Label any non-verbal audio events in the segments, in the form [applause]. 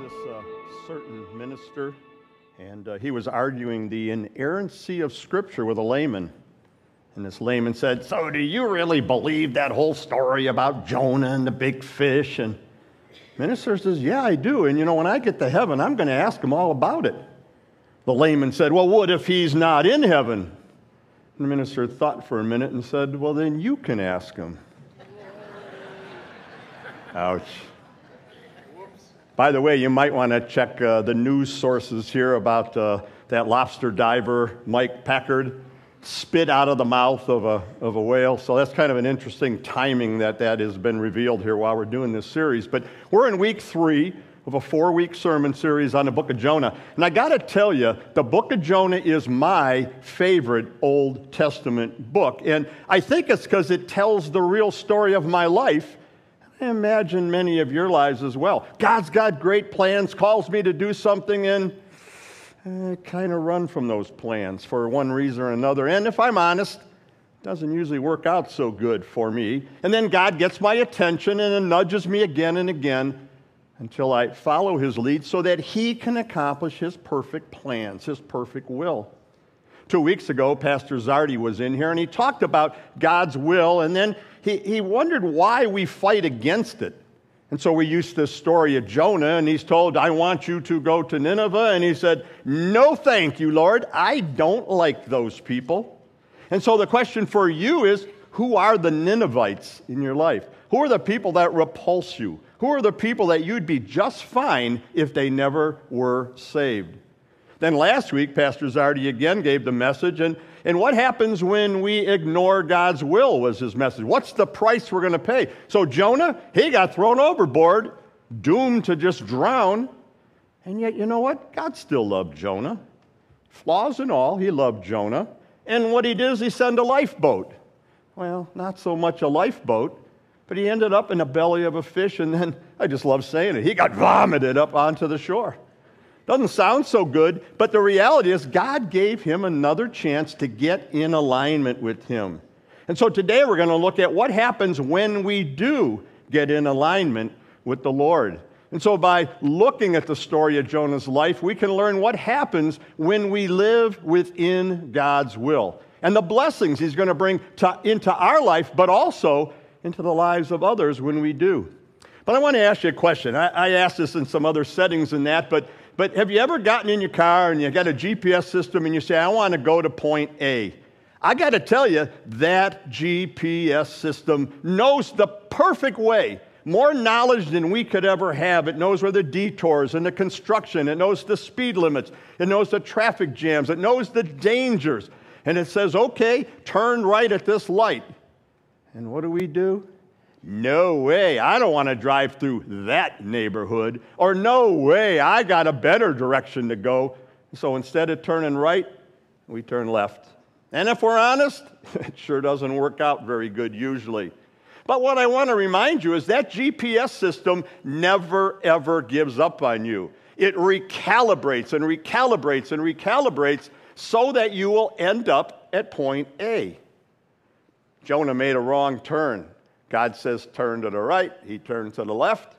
this uh, certain minister, and uh, he was arguing the inerrancy of Scripture with a layman. And this layman said, So, do you really believe that whole story about Jonah and the big fish? And minister says, Yeah, I do. And you know, when I get to heaven, I'm going to ask him all about it. The layman said, Well, what if he's not in heaven? And the minister thought for a minute and said, Well, then you can ask him. Ouch. By the way, you might want to check uh, the news sources here about uh, that lobster diver, Mike Packard, spit out of the mouth of a, of a whale. So that's kind of an interesting timing that that has been revealed here while we're doing this series. But we're in week three of a four week sermon series on the book of Jonah. And I got to tell you, the book of Jonah is my favorite Old Testament book. And I think it's because it tells the real story of my life I imagine many of your lives as well. God's got great plans, calls me to do something, and I eh, kind of run from those plans for one reason or another. And if I'm honest, it doesn't usually work out so good for me. And then God gets my attention and nudges me again and again until I follow his lead so that he can accomplish his perfect plans, his perfect will. Two weeks ago, Pastor Zardi was in here and he talked about God's will, and then he, he wondered why we fight against it. And so we used this story of Jonah, and he's told, I want you to go to Nineveh. And he said, No, thank you, Lord. I don't like those people. And so the question for you is who are the Ninevites in your life? Who are the people that repulse you? Who are the people that you'd be just fine if they never were saved? Then last week, Pastor Zardi again gave the message, and, and what happens when we ignore God's will was his message. What's the price we're going to pay? So Jonah, he got thrown overboard, doomed to just drown. And yet, you know what? God still loved Jonah. Flaws and all, he loved Jonah. And what he did is he sent a lifeboat. Well, not so much a lifeboat, but he ended up in the belly of a fish, and then, I just love saying it, he got vomited up onto the shore. Doesn't sound so good, but the reality is God gave him another chance to get in alignment with him. And so today we're going to look at what happens when we do get in alignment with the Lord. And so by looking at the story of Jonah's life, we can learn what happens when we live within God's will and the blessings he's going to bring to, into our life, but also into the lives of others when we do. But I want to ask you a question. I, I asked this in some other settings than that, but but have you ever gotten in your car and you got a GPS system and you say, I want to go to point A? I got to tell you, that GPS system knows the perfect way, more knowledge than we could ever have. It knows where the detours and the construction, it knows the speed limits, it knows the traffic jams, it knows the dangers. And it says, okay, turn right at this light. And what do we do? No way, I don't want to drive through that neighborhood. Or no way, I got a better direction to go. So instead of turning right, we turn left. And if we're honest, [laughs] it sure doesn't work out very good usually. But what I want to remind you is that GPS system never ever gives up on you. It recalibrates and recalibrates and recalibrates so that you will end up at point A. Jonah made a wrong turn. God says turn to the right, he turned to the left,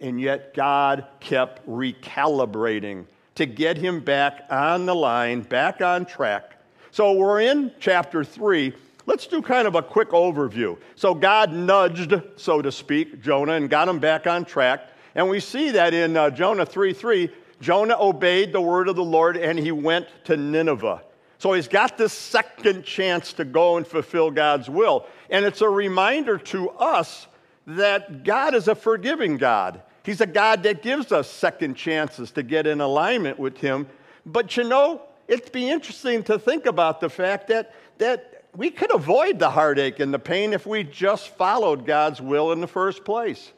and yet God kept recalibrating to get him back on the line, back on track. So we're in chapter 3. Let's do kind of a quick overview. So God nudged, so to speak, Jonah and got him back on track. And we see that in uh, Jonah 3 3, Jonah obeyed the word of the Lord and he went to Nineveh. So he's got this second chance to go and fulfill God's will. And it's a reminder to us that God is a forgiving God. He's a God that gives us second chances to get in alignment with Him. But you know, it'd be interesting to think about the fact that, that we could avoid the heartache and the pain if we just followed God's will in the first place.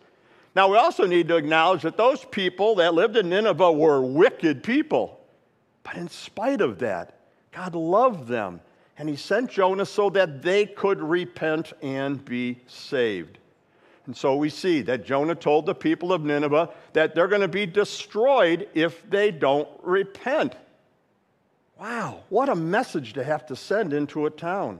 Now, we also need to acknowledge that those people that lived in Nineveh were wicked people. But in spite of that, God loved them, and He sent Jonah so that they could repent and be saved. And so we see that Jonah told the people of Nineveh that they're going to be destroyed if they don't repent. Wow, what a message to have to send into a town.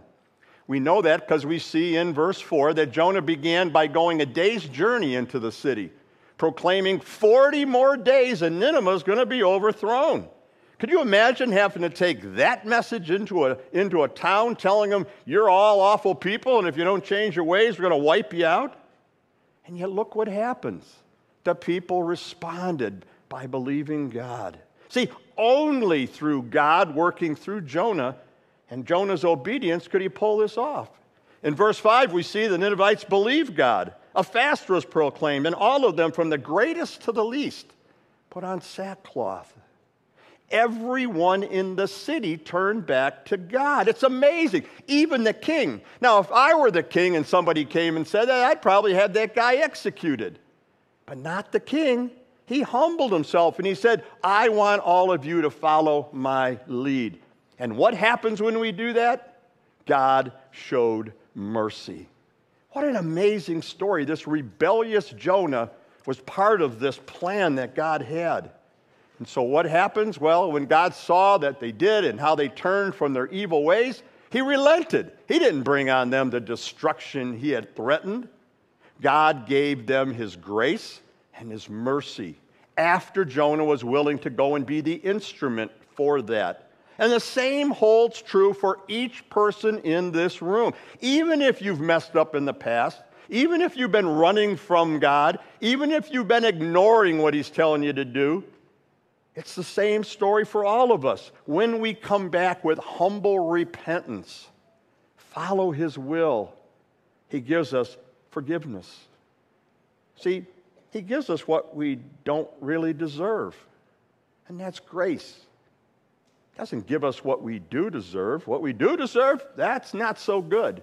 We know that because we see in verse 4 that Jonah began by going a day's journey into the city. proclaiming 40 more days and Nineveh is going to be overthrown. Could you imagine having to take that message into a, into a town telling them, you're all awful people, and if you don't change your ways, we're going to wipe you out? And yet, look what happens. The people responded by believing God. See, only through God working through Jonah and Jonah's obedience could he pull this off. In verse 5, we see the Ninevites believed God. A fast was proclaimed, and all of them, from the greatest to the least, put on sackcloth everyone in the city turned back to God. It's amazing. Even the king. Now, if I were the king and somebody came and said that, I'd probably have that guy executed. But not the king. He humbled himself and he said, I want all of you to follow my lead. And what happens when we do that? God showed mercy. What an amazing story. This rebellious Jonah was part of this plan that God had. And so, what happens? Well, when God saw that they did and how they turned from their evil ways, He relented. He didn't bring on them the destruction He had threatened. God gave them His grace and His mercy after Jonah was willing to go and be the instrument for that. And the same holds true for each person in this room. Even if you've messed up in the past, even if you've been running from God, even if you've been ignoring what He's telling you to do, it's the same story for all of us. When we come back with humble repentance, follow His will, He gives us forgiveness. See, He gives us what we don't really deserve, and that's grace. Doesn't give us what we do deserve. What we do deserve, that's not so good.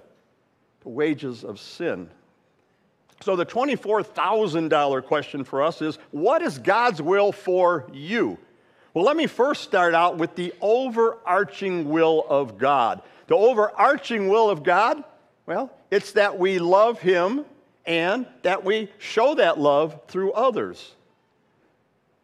The wages of sin so, the $24,000 question for us is what is God's will for you? Well, let me first start out with the overarching will of God. The overarching will of God, well, it's that we love Him and that we show that love through others.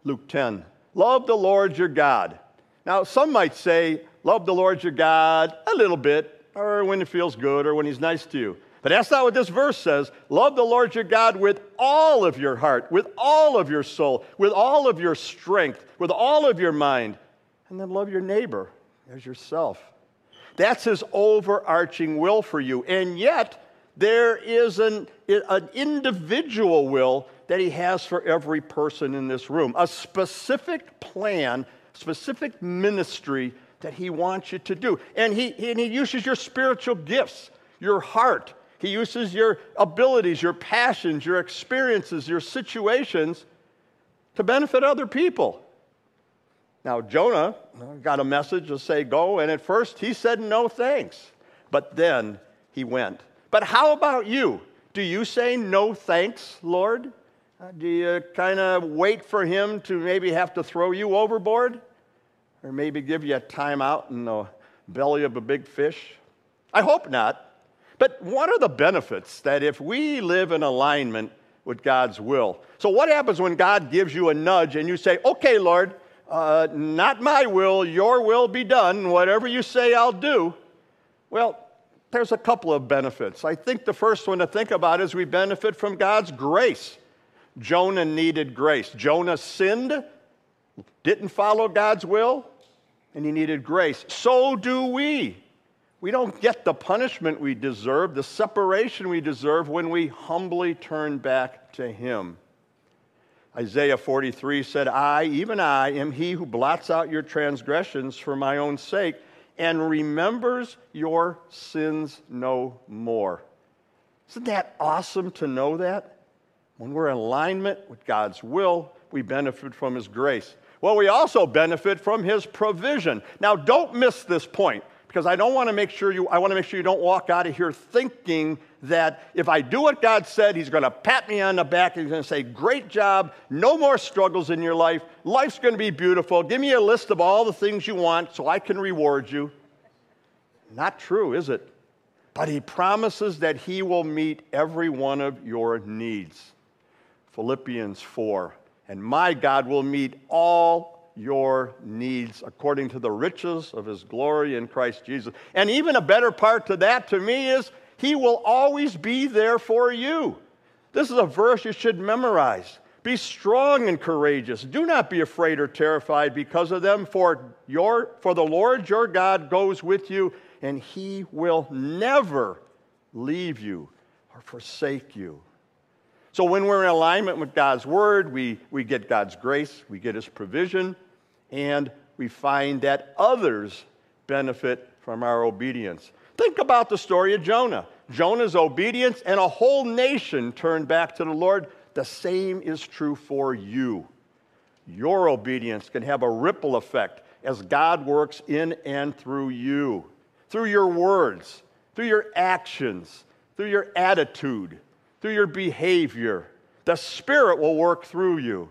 Luke 10 Love the Lord your God. Now, some might say, Love the Lord your God a little bit, or when it feels good, or when He's nice to you. But that's not what this verse says. Love the Lord your God with all of your heart, with all of your soul, with all of your strength, with all of your mind. And then love your neighbor as yourself. That's his overarching will for you. And yet, there is an, an individual will that he has for every person in this room, a specific plan, specific ministry that he wants you to do. And he, and he uses your spiritual gifts, your heart, he uses your abilities, your passions, your experiences, your situations to benefit other people. Now, Jonah got a message to say, go, and at first he said no thanks, but then he went. But how about you? Do you say no thanks, Lord? Uh, do you kind of wait for him to maybe have to throw you overboard? Or maybe give you a time out in the belly of a big fish? I hope not. But what are the benefits that if we live in alignment with God's will? So, what happens when God gives you a nudge and you say, Okay, Lord, uh, not my will, your will be done. Whatever you say, I'll do. Well, there's a couple of benefits. I think the first one to think about is we benefit from God's grace. Jonah needed grace. Jonah sinned, didn't follow God's will, and he needed grace. So do we. We don't get the punishment we deserve, the separation we deserve when we humbly turn back to Him. Isaiah 43 said, I, even I, am he who blots out your transgressions for my own sake and remembers your sins no more. Isn't that awesome to know that? When we're in alignment with God's will, we benefit from His grace. Well, we also benefit from His provision. Now, don't miss this point because I don't want to make sure you, I want to make sure you don't walk out of here thinking that if I do what God said, He's going to pat me on the back and He's going to say, Great job, no more struggles in your life, life's going to be beautiful. Give me a list of all the things you want so I can reward you. Not true, is it? But He promises that He will meet every one of your needs. Philippians 4. And my God will meet all your needs according to the riches of his glory in Christ Jesus. And even a better part to that to me is he will always be there for you. This is a verse you should memorize Be strong and courageous. Do not be afraid or terrified because of them, for, your, for the Lord your God goes with you, and he will never leave you or forsake you. So, when we're in alignment with God's word, we, we get God's grace, we get his provision, and we find that others benefit from our obedience. Think about the story of Jonah. Jonah's obedience, and a whole nation turned back to the Lord. The same is true for you. Your obedience can have a ripple effect as God works in and through you, through your words, through your actions, through your attitude, through your behavior. The Spirit will work through you.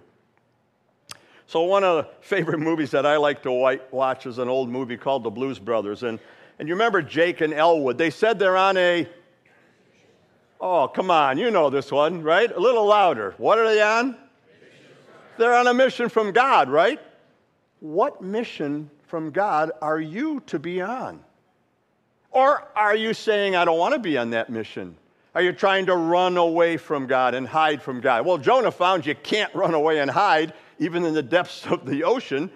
So, one of the favorite movies that I like to watch is an old movie called The Blues Brothers. And, and you remember Jake and Elwood? They said they're on a Oh, come on, you know this one, right? A little louder. What are they on? They're on a mission from God, right? What mission from God are you to be on? Or are you saying, I don't want to be on that mission? Are you trying to run away from God and hide from God? Well, Jonah found you can't run away and hide, even in the depths of the ocean.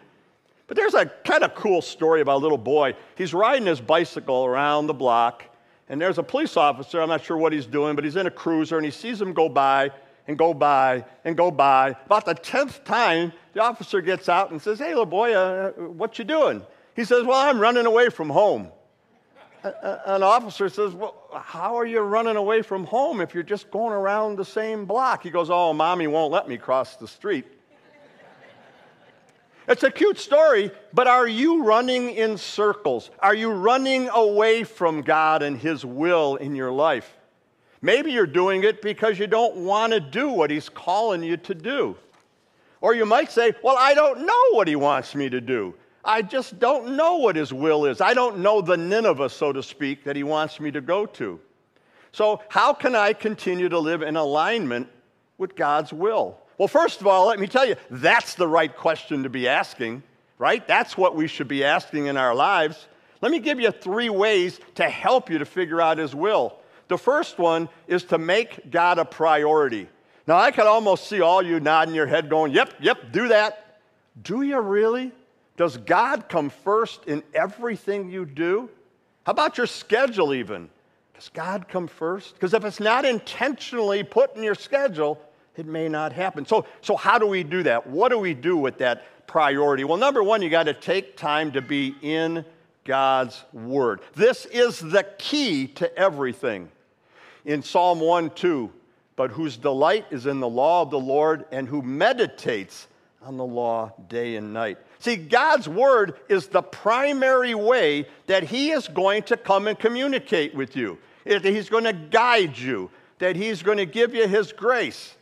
But there's a kind of cool story about a little boy. He's riding his bicycle around the block, and there's a police officer, I'm not sure what he's doing, but he's in a cruiser and he sees him go by and go by and go by. About the 10th time, the officer gets out and says, Hey, little boy, uh, what you doing? He says, Well, I'm running away from home. An officer says, Well, how are you running away from home if you're just going around the same block? He goes, Oh, mommy won't let me cross the street. It's a cute story, but are you running in circles? Are you running away from God and His will in your life? Maybe you're doing it because you don't want to do what He's calling you to do. Or you might say, Well, I don't know what He wants me to do. I just don't know what His will is. I don't know the Nineveh, so to speak, that He wants me to go to. So, how can I continue to live in alignment with God's will? Well, first of all, let me tell you, that's the right question to be asking, right? That's what we should be asking in our lives. Let me give you three ways to help you to figure out His will. The first one is to make God a priority. Now, I can almost see all you nodding your head going, Yep, yep, do that. Do you really? Does God come first in everything you do? How about your schedule, even? Does God come first? Because if it's not intentionally put in your schedule, it may not happen. So, so how do we do that? What do we do with that priority? Well, number one, you got to take time to be in God's Word. This is the key to everything. In Psalm 1 2, but whose delight is in the law of the Lord and who meditates on the law day and night. See, God's Word is the primary way that He is going to come and communicate with you, that He's going to guide you, that He's going to give you His grace.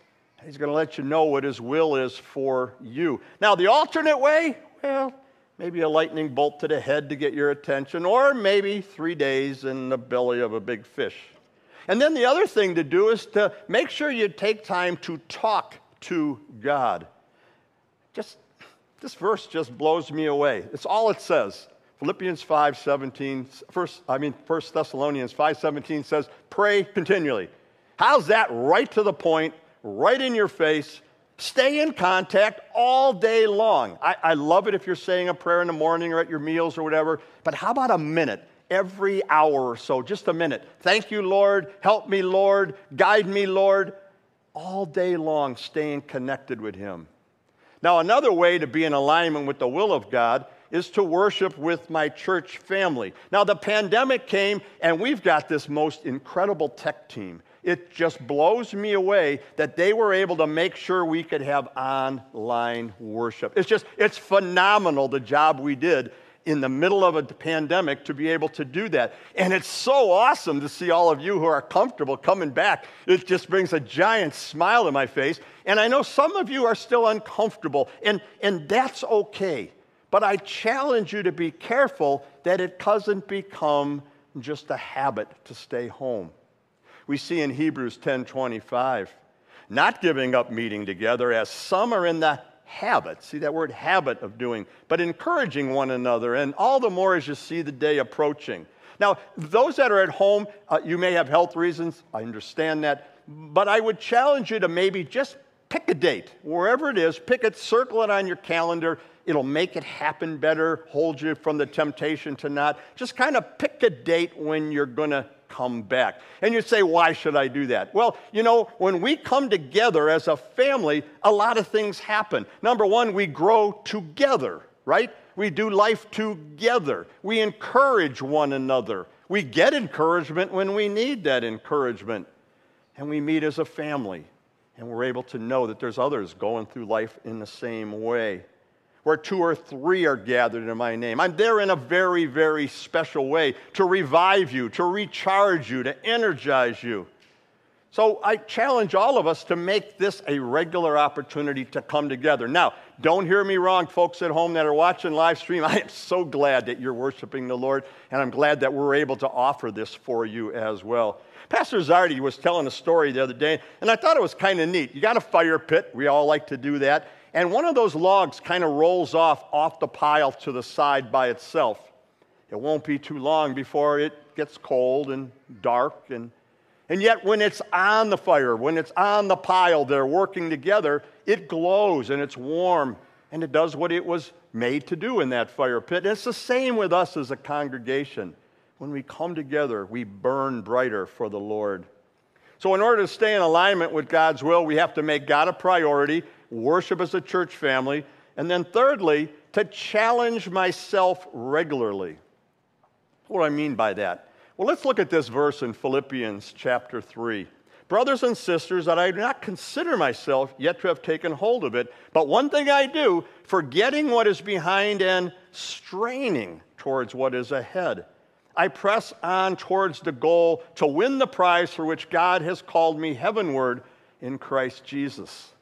He's going to let you know what His will is for you. Now, the alternate way, well, maybe a lightning bolt to the head to get your attention, or maybe three days in the belly of a big fish. And then the other thing to do is to make sure you take time to talk to God. Just this verse just blows me away. It's all it says. Philippians 5 17, first, I mean, 1 Thessalonians 5 17 says, pray continually. How's that right to the point? Right in your face. Stay in contact all day long. I, I love it if you're saying a prayer in the morning or at your meals or whatever, but how about a minute? Every hour or so, just a minute. Thank you, Lord. Help me, Lord. Guide me, Lord. All day long, staying connected with Him. Now, another way to be in alignment with the will of God is to worship with my church family. Now, the pandemic came, and we've got this most incredible tech team. It just blows me away that they were able to make sure we could have online worship. It's just, it's phenomenal the job we did in the middle of a pandemic to be able to do that. And it's so awesome to see all of you who are comfortable coming back. It just brings a giant smile to my face. And I know some of you are still uncomfortable, and, and that's okay. But I challenge you to be careful that it doesn't become just a habit to stay home we see in Hebrews 10:25, not giving up meeting together as some are in the habit, see that word habit of doing, but encouraging one another, and all the more as you see the day approaching. Now, those that are at home, uh, you may have health reasons, I understand that, but I would challenge you to maybe just pick a date, wherever it is, pick it, circle it on your calendar. It'll make it happen better, hold you from the temptation to not. Just kind of pick a date when you're going to come back. And you say, why should I do that? Well, you know, when we come together as a family, a lot of things happen. Number one, we grow together, right? We do life together. We encourage one another. We get encouragement when we need that encouragement. And we meet as a family. And we're able to know that there's others going through life in the same way where two or three are gathered in my name. I'm there in a very, very special way to revive you, to recharge you, to energize you. So I challenge all of us to make this a regular opportunity to come together. Now, don't hear me wrong, folks at home that are watching live stream. [laughs] I am so glad that you're worshiping the Lord, and I'm glad that we're able to offer this for you as well. Pastor Zardi was telling a story the other day, and I thought it was kind of neat. You got a fire pit, we all like to do that and one of those logs kind of rolls off off the pile to the side by itself. It won't be too long before it gets cold and dark and and yet when it's on the fire, when it's on the pile, they're working together, it glows and it's warm and it does what it was made to do in that fire pit. And it's the same with us as a congregation. When we come together, we burn brighter for the Lord. So, in order to stay in alignment with God's will, we have to make God a priority worship as a church family, and then thirdly, to challenge myself regularly. What do I mean by that? Well, let's look at this verse in Philippians chapter 3. Brothers and sisters, that I do not consider myself yet to have taken hold of it, but one thing I do, forgetting what is behind and straining towards what is ahead. I press on towards the goal to win the prize for which God has called me heavenward in Christ Jesus.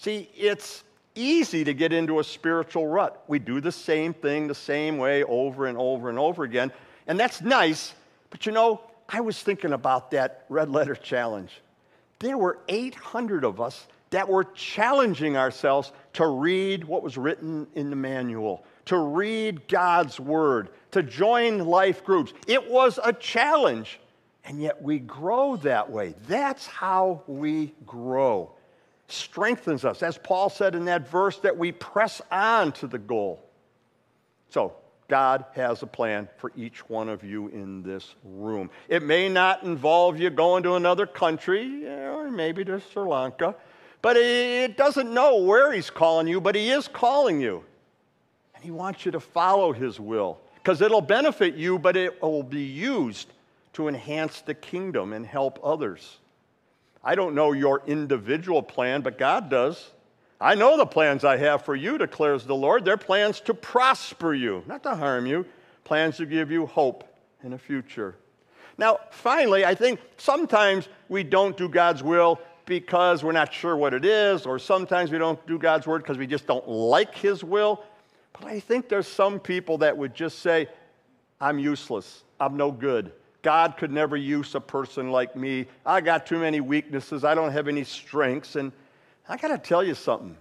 See, it's easy to get into a spiritual rut. We do the same thing the same way over and over and over again. And that's nice, but you know, I was thinking about that red letter challenge. There were 800 of us that were challenging ourselves to read what was written in the manual, to read God's word, to join life groups. It was a challenge, and yet we grow that way. That's how we grow strengthens us, as Paul said in that verse, that we press on to the goal. So, God has a plan for each one of you in this room. It may not involve you going to another country, or maybe to Sri Lanka, but it doesn't know where He's calling you, but He is calling you. And He wants you to follow His will, because it'll benefit you, but it will be used to enhance the kingdom and help others. I don't know your individual plan, but God does. I know the plans I have for you, declares the Lord. They're plans to prosper you, not to harm you, plans to give you hope in a future. Now, finally, I think sometimes we don't do God's will because we're not sure what it is, or sometimes we don't do God's word because we just don't like His will. But I think there's some people that would just say, I'm useless, I'm no good. God could never use a person like me. I got too many weaknesses. I don't have any strengths. And I got to tell you something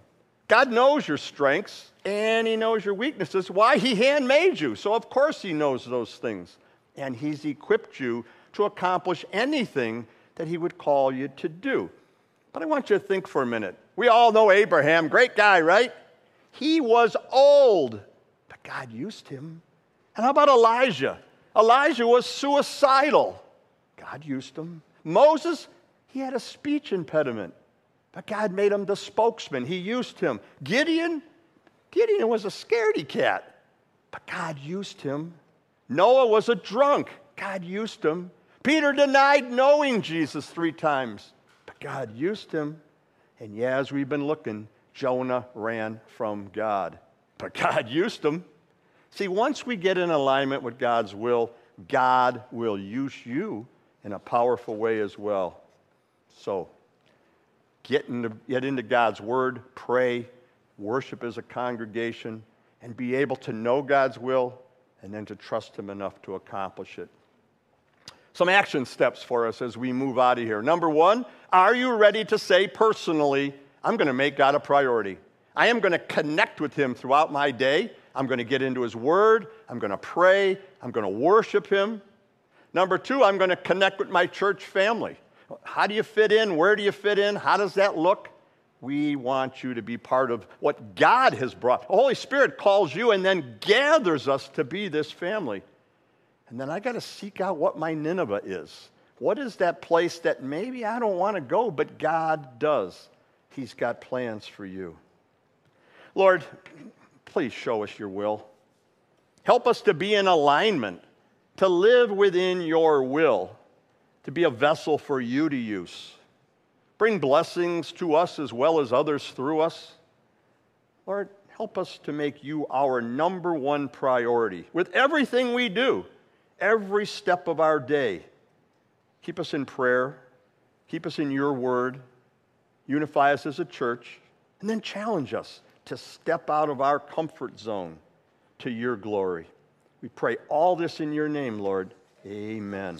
God knows your strengths and He knows your weaknesses. Why? He handmade you. So, of course, He knows those things. And He's equipped you to accomplish anything that He would call you to do. But I want you to think for a minute. We all know Abraham, great guy, right? He was old, but God used him. And how about Elijah? Elijah was suicidal. God used him. Moses, he had a speech impediment, but God made him the spokesman. He used him. Gideon, Gideon was a scaredy cat, but God used him. Noah was a drunk. God used him. Peter denied knowing Jesus three times, but God used him. And yeah, as we've been looking, Jonah ran from God, but God used him. See, once we get in alignment with God's will, God will use you in a powerful way as well. So, get into, get into God's Word, pray, worship as a congregation, and be able to know God's will and then to trust Him enough to accomplish it. Some action steps for us as we move out of here. Number one, are you ready to say personally, I'm going to make God a priority? I am going to connect with Him throughout my day. I'm going to get into His Word. I'm going to pray. I'm going to worship Him. Number two, I'm going to connect with my church family. How do you fit in? Where do you fit in? How does that look? We want you to be part of what God has brought. The Holy Spirit calls you and then gathers us to be this family. And then I got to seek out what my Nineveh is. What is that place that maybe I don't want to go, but God does? He's got plans for you. Lord, please show us your will. Help us to be in alignment, to live within your will, to be a vessel for you to use. Bring blessings to us as well as others through us. Lord, help us to make you our number one priority with everything we do, every step of our day. Keep us in prayer, keep us in your word, unify us as a church, and then challenge us to step out of our comfort zone to your glory. We pray all this in your name, Lord. Amen.